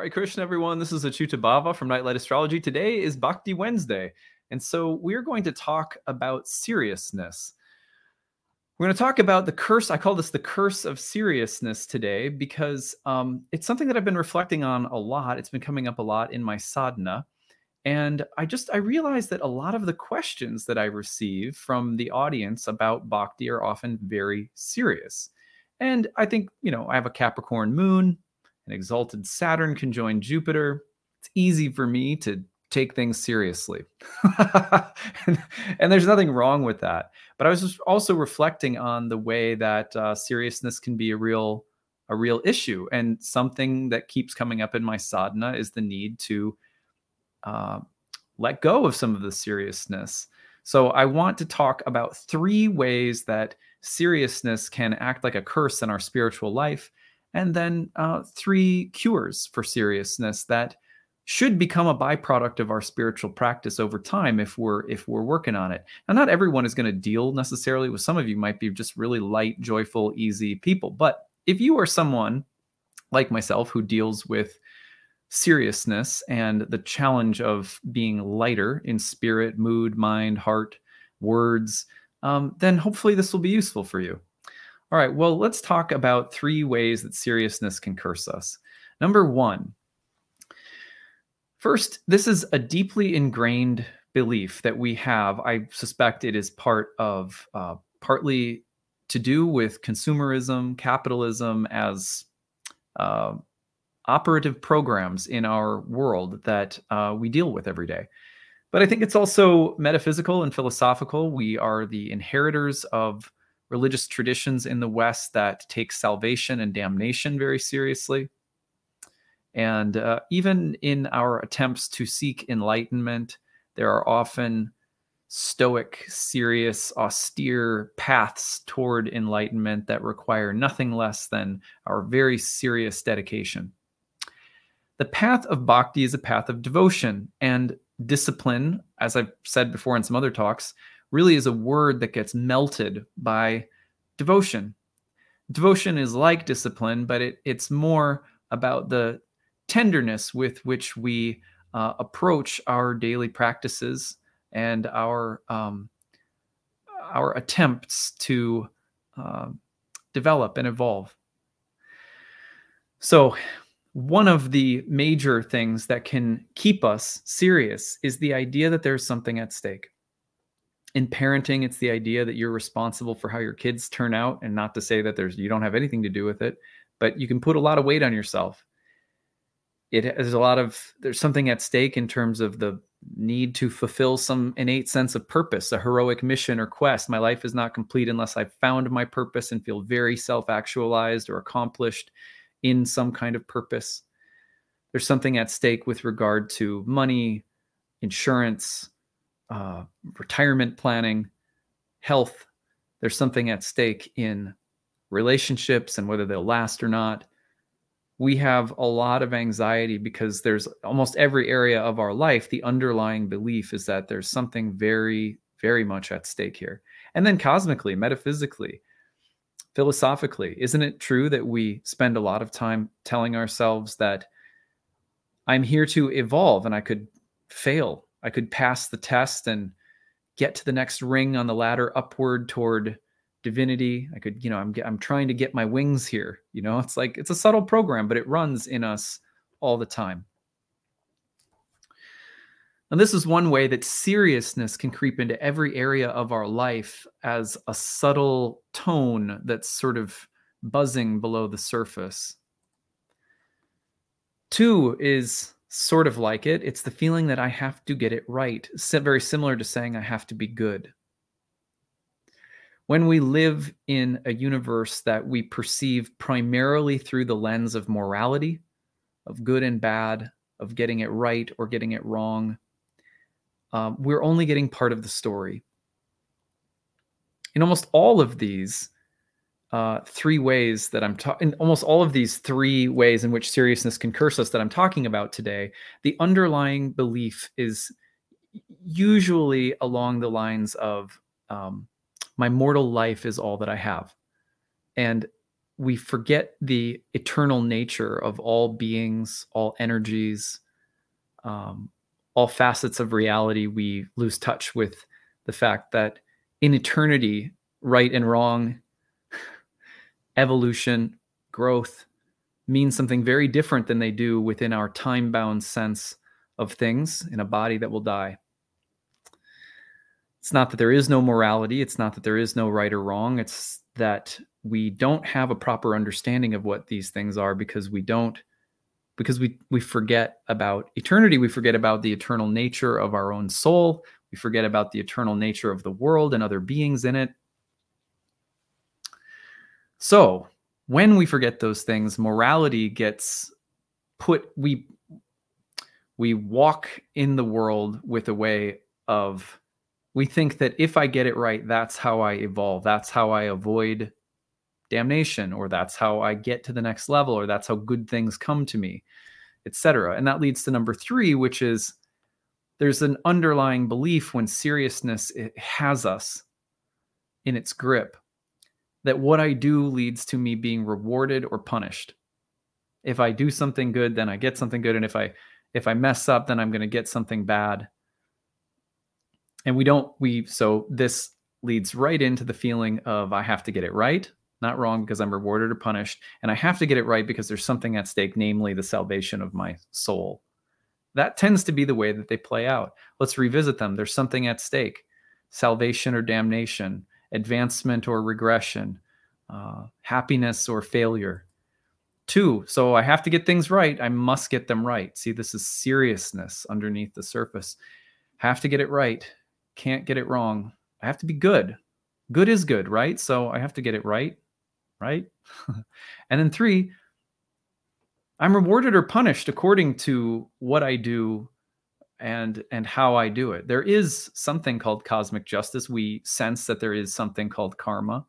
Hare Krishna, everyone. This is Achyuta Bhava from Nightlight Astrology. Today is Bhakti Wednesday. And so we're going to talk about seriousness. We're going to talk about the curse. I call this the curse of seriousness today because um, it's something that I've been reflecting on a lot. It's been coming up a lot in my sadhana. And I just, I realized that a lot of the questions that I receive from the audience about bhakti are often very serious. And I think, you know, I have a Capricorn moon, exalted Saturn conjoined Jupiter. It's easy for me to take things seriously. and, and, there's nothing wrong with that. But I was also reflecting on the way that uh, seriousness can be a real a real issue and something that keeps coming up in my sadhana is the need to uh, let go of some of the seriousness. So I want to talk about three ways that seriousness can act like a curse in our spiritual life, and then uh, three cures for seriousness that should become a byproduct of our spiritual practice over time if we're if we're working on it. Now, not everyone is going to deal necessarily with. Some of you might be just really light, joyful, easy people, but if you are someone like myself who deals with seriousness and the challenge of being lighter in spirit, mood, mind, heart, words, um, then hopefully this will be useful for you. All right, well, let's talk about three ways that seriousness can curse us. Number one, first, this is a deeply ingrained belief that we have. I suspect it is part of uh, partly to do with consumerism, capitalism as uh, operative programs in our world that uh, we deal with every day. But I think it's also metaphysical and philosophical. We are the inheritors of religious traditions in the West that take salvation and damnation very seriously. And uh, even in our attempts to seek enlightenment, there are often stoic, serious, austere paths toward enlightenment that require nothing less than our very serious dedication. The path of bhakti is a path of devotion, and discipline, as I've said before in some other talks, really is a word that gets melted by devotion. Devotion is like discipline, but it, it's more about the tenderness with which we uh, approach our daily practices and our um, our attempts to uh, develop and evolve. So, one of the major things that can keep us serious is the idea that there's something at stake. In parenting, it's the idea that you're responsible for how your kids turn out, and not to say that there's you don't have anything to do with it, but you can put a lot of weight on yourself. It has a lot of there's something at stake in terms of the need to fulfill some innate sense of purpose, a heroic mission or quest. My life is not complete unless I've found my purpose and feel very self-actualized or accomplished in some kind of purpose. There's something at stake with regard to money, insurance, uh, retirement planning, health. There's something at stake in relationships and whether they'll last or not. We have a lot of anxiety because there's almost every area of our life, the underlying belief is that there's something very, very much at stake here. And then cosmically, metaphysically, philosophically, isn't it true that we spend a lot of time telling ourselves that I'm here to evolve and I could fail? I could pass the test and get to the next ring on the ladder upward toward divinity. I could, you know, I'm I'm trying to get my wings here. You know, it's like it's a subtle program, but it runs in us all the time. And this is one way that seriousness can creep into every area of our life as a subtle tone that's sort of buzzing below the surface. Two is sort of like it. It's the feeling that I have to get it right, very similar to saying I have to be good. When we live in a universe that we perceive primarily through the lens of morality, of good and bad, of getting it right or getting it wrong, um, we're only getting part of the story. In almost all of these uh, three ways that I'm talking, almost all of these three ways in which seriousness can curse us that I'm talking about today, the underlying belief is usually along the lines of um, my mortal life is all that I have. And we forget the eternal nature of all beings, all energies, um, all facets of reality. We lose touch with the fact that in eternity, right and wrong, evolution, growth mean something very different than they do within our time bound sense of things in a body that will die. It's not that there is no morality, it's not that there is no right or wrong, it's that we don't have a proper understanding of what these things are because we don't because we we forget about eternity we forget about the eternal nature of our own soul we forget about the eternal nature of the world and other beings in it so when we forget those things morality gets put we we walk in the world with a way of we think that if i get it right that's how i evolve. That's how i avoid damnation or that's how i get to the next level or that's how good things come to me etc and that leads to number 3 which is there's an underlying belief when seriousness has us in its grip that what i do leads to me being rewarded or punished if i do something good then i get something good and if i if i mess up then i'm going to get something bad and we don't we so this leads right into the feeling of i have to get it right not wrong because I'm rewarded or punished. And I have to get it right because there's something at stake, namely the salvation of my soul. That tends to be the way that they play out. Let's revisit them. There's something at stake salvation or damnation, advancement or regression, uh, happiness or failure. Two, so I have to get things right. I must get them right. See, this is seriousness underneath the surface. Have to get it right. Can't get it wrong. I have to be good. Good is good, right? So I have to get it right right? and then three, I'm rewarded or punished according to what I do and and how I do it. There is something called cosmic justice. We sense that there is something called karma.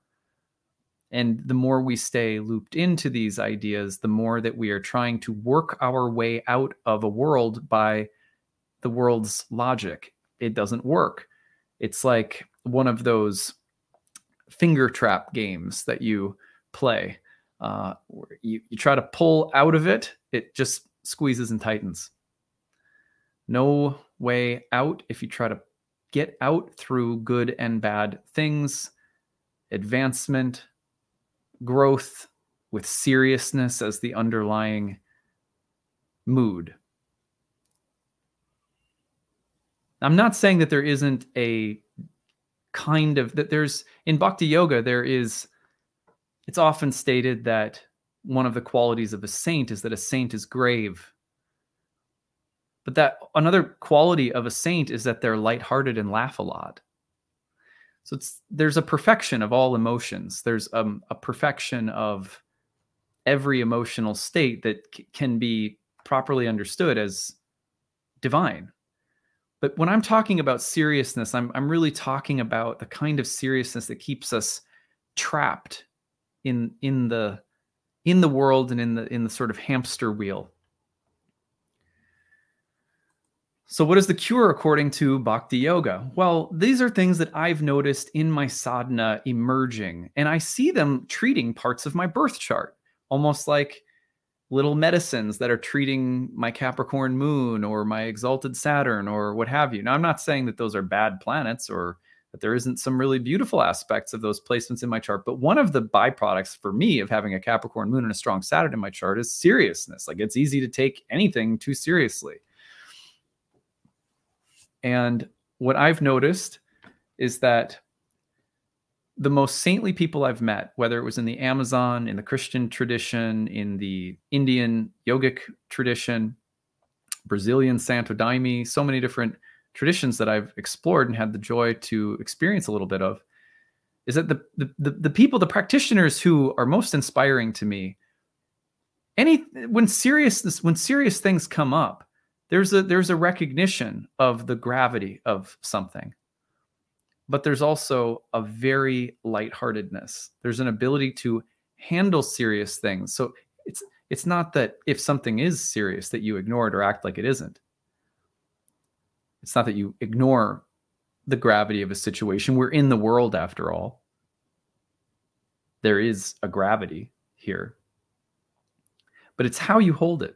And the more we stay looped into these ideas, the more that we are trying to work our way out of a world by the world's logic. It doesn't work. It's like one of those finger trap games that you play. Uh, you, you try to pull out of it, it just squeezes and tightens. No way out if you try to get out through good and bad things, advancement, growth with seriousness as the underlying mood. I'm not saying that there isn't a kind of that there's in bhakti yoga there is it's often stated that one of the qualities of a saint is that a saint is grave. But that another quality of a saint is that they're lighthearted and laugh a lot. So it's there's a perfection of all emotions. There's um, a perfection of every emotional state that c- can be properly understood as divine. But when I'm talking about seriousness, I'm I'm really talking about the kind of seriousness that keeps us trapped in in the in the world and in the in the sort of hamster wheel. So what is the cure according to Bhakti Yoga? Well, these are things that I've noticed in my sadhana emerging and I see them treating parts of my birth chart almost like little medicines that are treating my Capricorn moon or my exalted Saturn or what have you. Now I'm not saying that those are bad planets or that there isn't some really beautiful aspects of those placements in my chart. But one of the byproducts for me of having a Capricorn moon and a strong Saturn in my chart is seriousness. Like it's easy to take anything too seriously. And what I've noticed is that the most saintly people I've met, whether it was in the Amazon, in the Christian tradition, in the Indian yogic tradition, Brazilian Santo Daime, so many different traditions that I've explored and had the joy to experience a little bit of is that the, the the, people the practitioners who are most inspiring to me any when serious when serious things come up there's a there's a recognition of the gravity of something but there's also a very lightheartedness there's an ability to handle serious things so it's it's not that if something is serious that you ignore it or act like it isn't it's not that you ignore the gravity of a situation. We're in the world after all. There is a gravity here. But it's how you hold it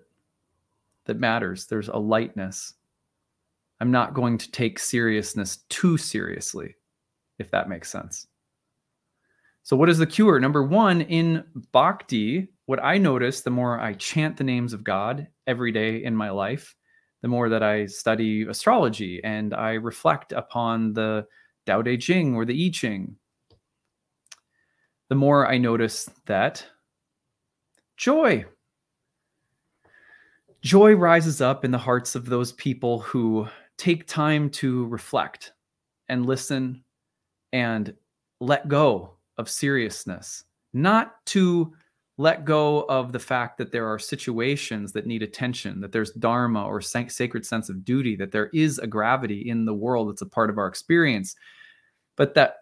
that matters. There's a lightness. I'm not going to take seriousness too seriously, if that makes sense. So, what is the cure? Number one, in bhakti, what I notice the more I chant the names of God every day in my life, the more that I study astrology and I reflect upon the Tao Te Ching or the I Ching, the more I notice that joy. Joy rises up in the hearts of those people who take time to reflect and listen and let go of seriousness, not to let go of the fact that there are situations that need attention, that there's dharma or sacred sense of duty, that there is a gravity in the world that's a part of our experience, but that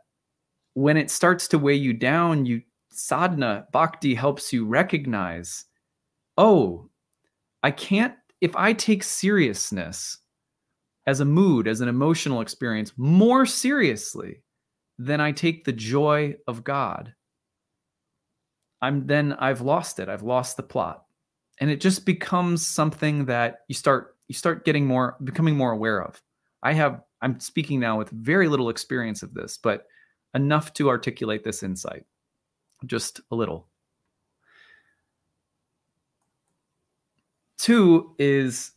when it starts to weigh you down, you sadhana bhakti helps you recognize, oh, I can't if I take seriousness as a mood, as an emotional experience more seriously than I take the joy of God I'm then I've lost it. I've lost the plot. And it just becomes something that you start you start getting more becoming more aware of. I have I'm speaking now with very little experience of this, but enough to articulate this insight. Just a little. Two is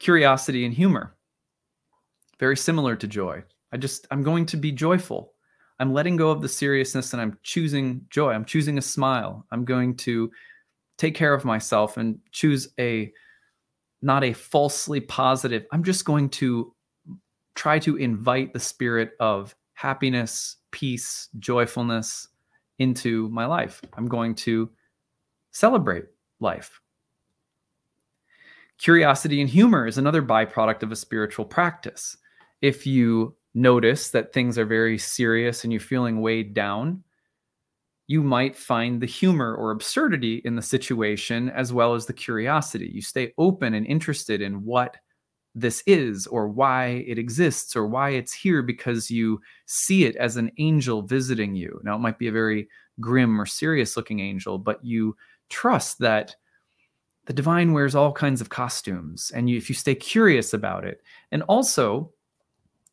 curiosity and humor. Very similar to joy. I just I'm going to be joyful. I'm letting go of the seriousness and I'm choosing joy. I'm choosing a smile. I'm going to take care of myself and choose a not a falsely positive. I'm just going to try to invite the spirit of happiness, peace, joyfulness into my life. I'm going to celebrate life. Curiosity and humor is another byproduct of a spiritual practice. If you notice that things are very serious and you're feeling weighed down, you might find the humor or absurdity in the situation as well as the curiosity. You stay open and interested in what this is or why it exists or why it's here because you see it as an angel visiting you. Now, it might be a very grim or serious looking angel, but you trust that the divine wears all kinds of costumes and you, if you stay curious about it and also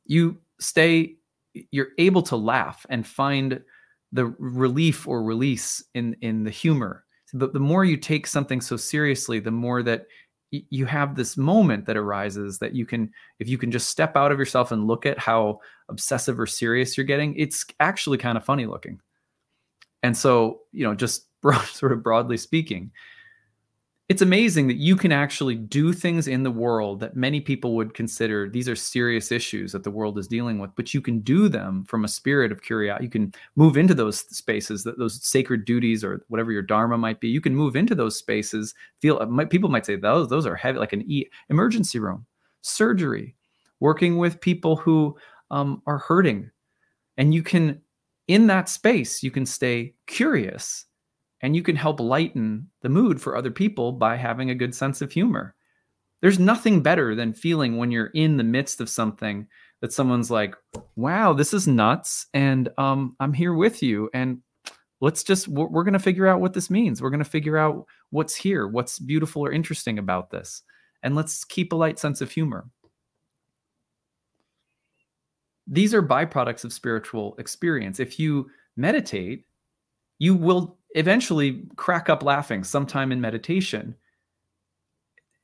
you stay you're able to laugh and find the relief or release in in the humor. The, the more you take something so seriously the more that y- you have this moment that arises that you can if you can just step out of yourself and look at how obsessive or serious you're getting it's actually kind of funny looking. And so you know just broad, sort of broadly speaking it's amazing that you can actually do things in the world that many people would consider these are serious issues that the world is dealing with but you can do them from a spirit of curiosity you can move into those spaces that those sacred duties or whatever your dharma might be. You can move into those spaces feel uh, people might say those those are heavy like an e- emergency room surgery working with people who um, are hurting. And you can in that space you can stay curious and you can help lighten the mood for other people by having a good sense of humor. There's nothing better than feeling when you're in the midst of something that someone's like, "Wow, this is nuts," and um, I'm here with you, and let's just we're, we're going to figure out what this means. We're going to figure out what's here, what's beautiful or interesting about this, and let's keep a light sense of humor. These are byproducts of spiritual experience. If you meditate, you will eventually crack up laughing sometime in meditation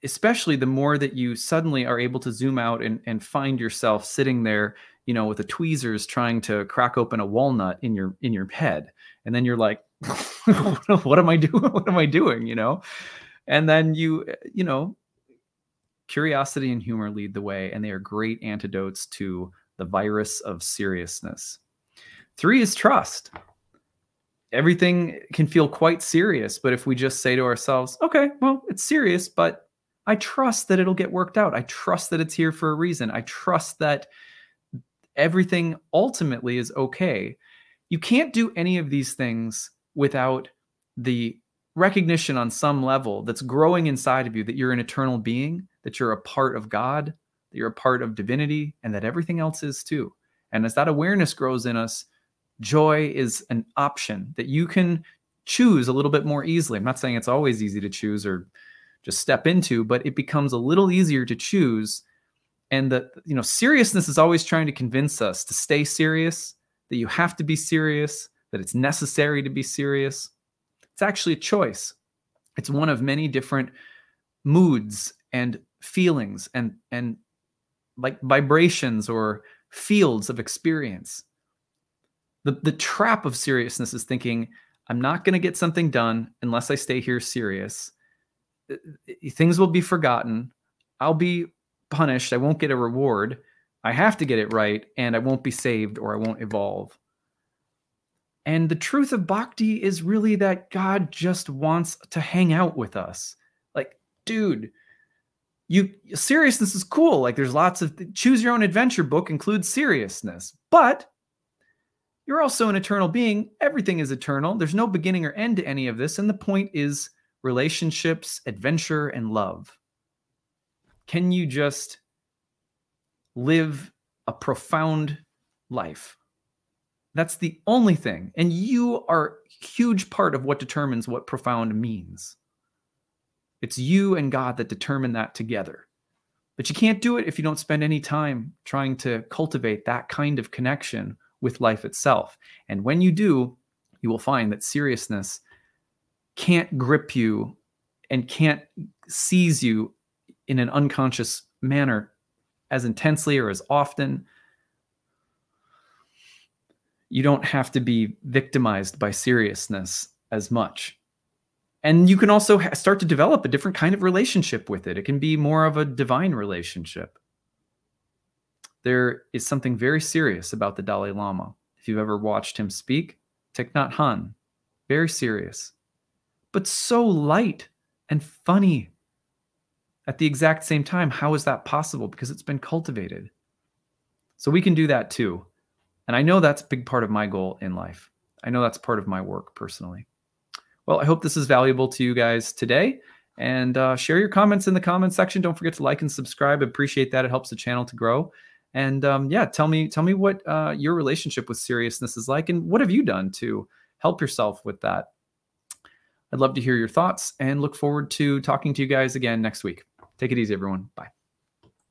especially the more that you suddenly are able to zoom out and, and find yourself sitting there you know with the tweezers trying to crack open a walnut in your in your head. And then you're like what am i doing what am i doing you know? And then you you know curiosity and humor lead the way and they are great antidotes to the virus of seriousness. Three is trust everything can feel quite serious. But if we just say to ourselves, okay, well, it's serious, but I trust that it'll get worked out. I trust that it's here for a reason. I trust that everything ultimately is okay. You can't do any of these things without the recognition on some level that's growing inside of you that you're an eternal being, that you're a part of God, that you're a part of divinity, and that everything else is too. And as that awareness grows in us, joy is an option that you can choose a little bit more easily. I'm not saying it's always easy to choose or just step into, but it becomes a little easier to choose. And that, you know, seriousness is always trying to convince us to stay serious, that you have to be serious, that it's necessary to be serious. It's actually a choice. It's one of many different moods and feelings and and like vibrations or fields of experience. The the trap of seriousness is thinking I'm not going to get something done unless I stay here serious. Uh, uh, things will be forgotten. I'll be punished. I won't get a reward. I have to get it right and I won't be saved or I won't evolve. And the truth of bhakti is really that God just wants to hang out with us. Like, dude, you seriousness is cool. Like there's lots of choose your own adventure book includes seriousness. But you're also an eternal being. Everything is eternal. There's no beginning or end to any of this and the point is relationships, adventure and love. Can you just live a profound life? That's the only thing. And you are a huge part of what determines what profound means. It's you and God that determine that together. But you can't do it if you don't spend any time trying to cultivate that kind of connection with life itself. And when you do, you will find that seriousness can't grip you and can't seize you in an unconscious manner as intensely or as often you don't have to be victimized by seriousness as much. And you can also start to develop a different kind of relationship with it. It can be more of a divine relationship. There is something very serious about the Dalai Lama. If you've ever watched him speak, Thich Nhat Hanh, very serious, but so light and funny at the exact same time. How is that possible? Because it's been cultivated. So we can do that too. And I know that's a big part of my goal in life. I know that's part of my work personally. Well, I hope this is valuable to you guys today. And uh, share your comments in the comments section. Don't forget to like and subscribe. Appreciate that. It helps the channel to grow. And um, yeah, tell me tell me what uh, your relationship with seriousness is like, and what have you done to help yourself with that. I'd love to hear your thoughts, and look forward to talking to you guys again next week. Take it easy, everyone. Bye.